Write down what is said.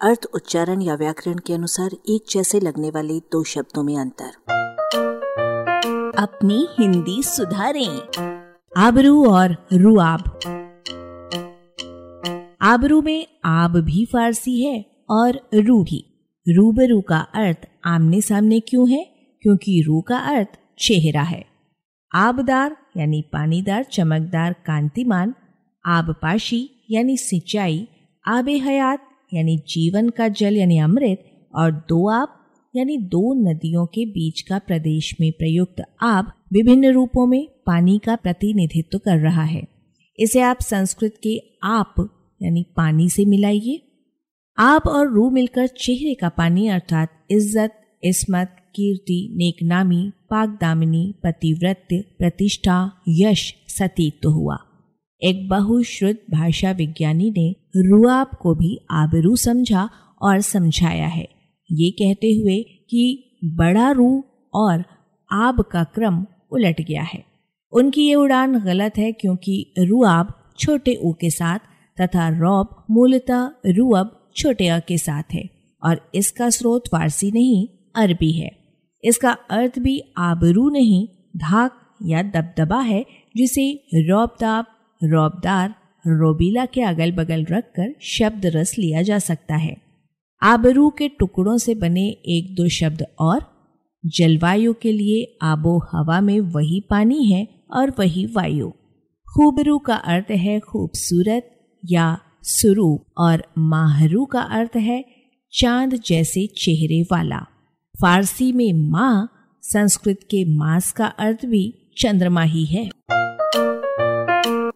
अर्थ, उच्चारण या व्याकरण के अनुसार एक जैसे लगने वाले दो शब्दों में अंतर। अपनी हिंदी सुधारें। आबरू और रुआब। आबरू में आब भी फारसी है और रू भी। रूबरू का अर्थ आमने सामने क्यों है? क्योंकि रू का अर्थ चेहरा है। आबदार यानी पानीदार, चमकदार, कांतिमान। आबपाशी यानी सिंचाई। आब हयात यानी जीवन का जल यानी अमृत और दो आब यानी दो नदियों के बीच का प्रदेश में प्रयुक्त आब विभिन्न रूपों में पानी का प्रतिनिधित्व कर रहा है। इसे आप संस्कृत के आप यानी पानी से मिलाइए। आप और रू मिलकर चेहरे का पानी अर्थात इज़्ज़त, इसमत, कीर्ति, नेकनामी पाकदामिनी पतिव्रत्य प्रतिष्ठा, यश सतीत्व हुआ। एक बहुश्रुत भाषा विज्ञानी ने रुआब को भी आबरू समझा और समझाया है। ये कहते हुए कि बड़ा रू और आब का क्रम उलट गया है। उनकी ये उड़ान गलत है क्योंकि रुआब छोटे ऊ के साथ तथा रौब मूलतः रुअब छोटे अ के साथ है और इसका स्रोत फारसी नहीं, अरबी है। इसका अर्थ भी आबरू नहीं, धाक या दबदबा है जिसे रौबदाब रौबदार रोबीला के अगल बगल रखकर शब्द रस लिया जा सकता है। आबरू के टुकड़ों से बने एक दो शब्द और, जलवायु के लिए आबो हवा में वही पानी है और वही वायु। खूबरू का अर्थ है खूबसूरत या सुरूप और माहरू का अर्थ है चाँद जैसे चेहरे वाला। फारसी में माँ, संस्कृत के मास का अर्थ भी चंद्रमा ही है।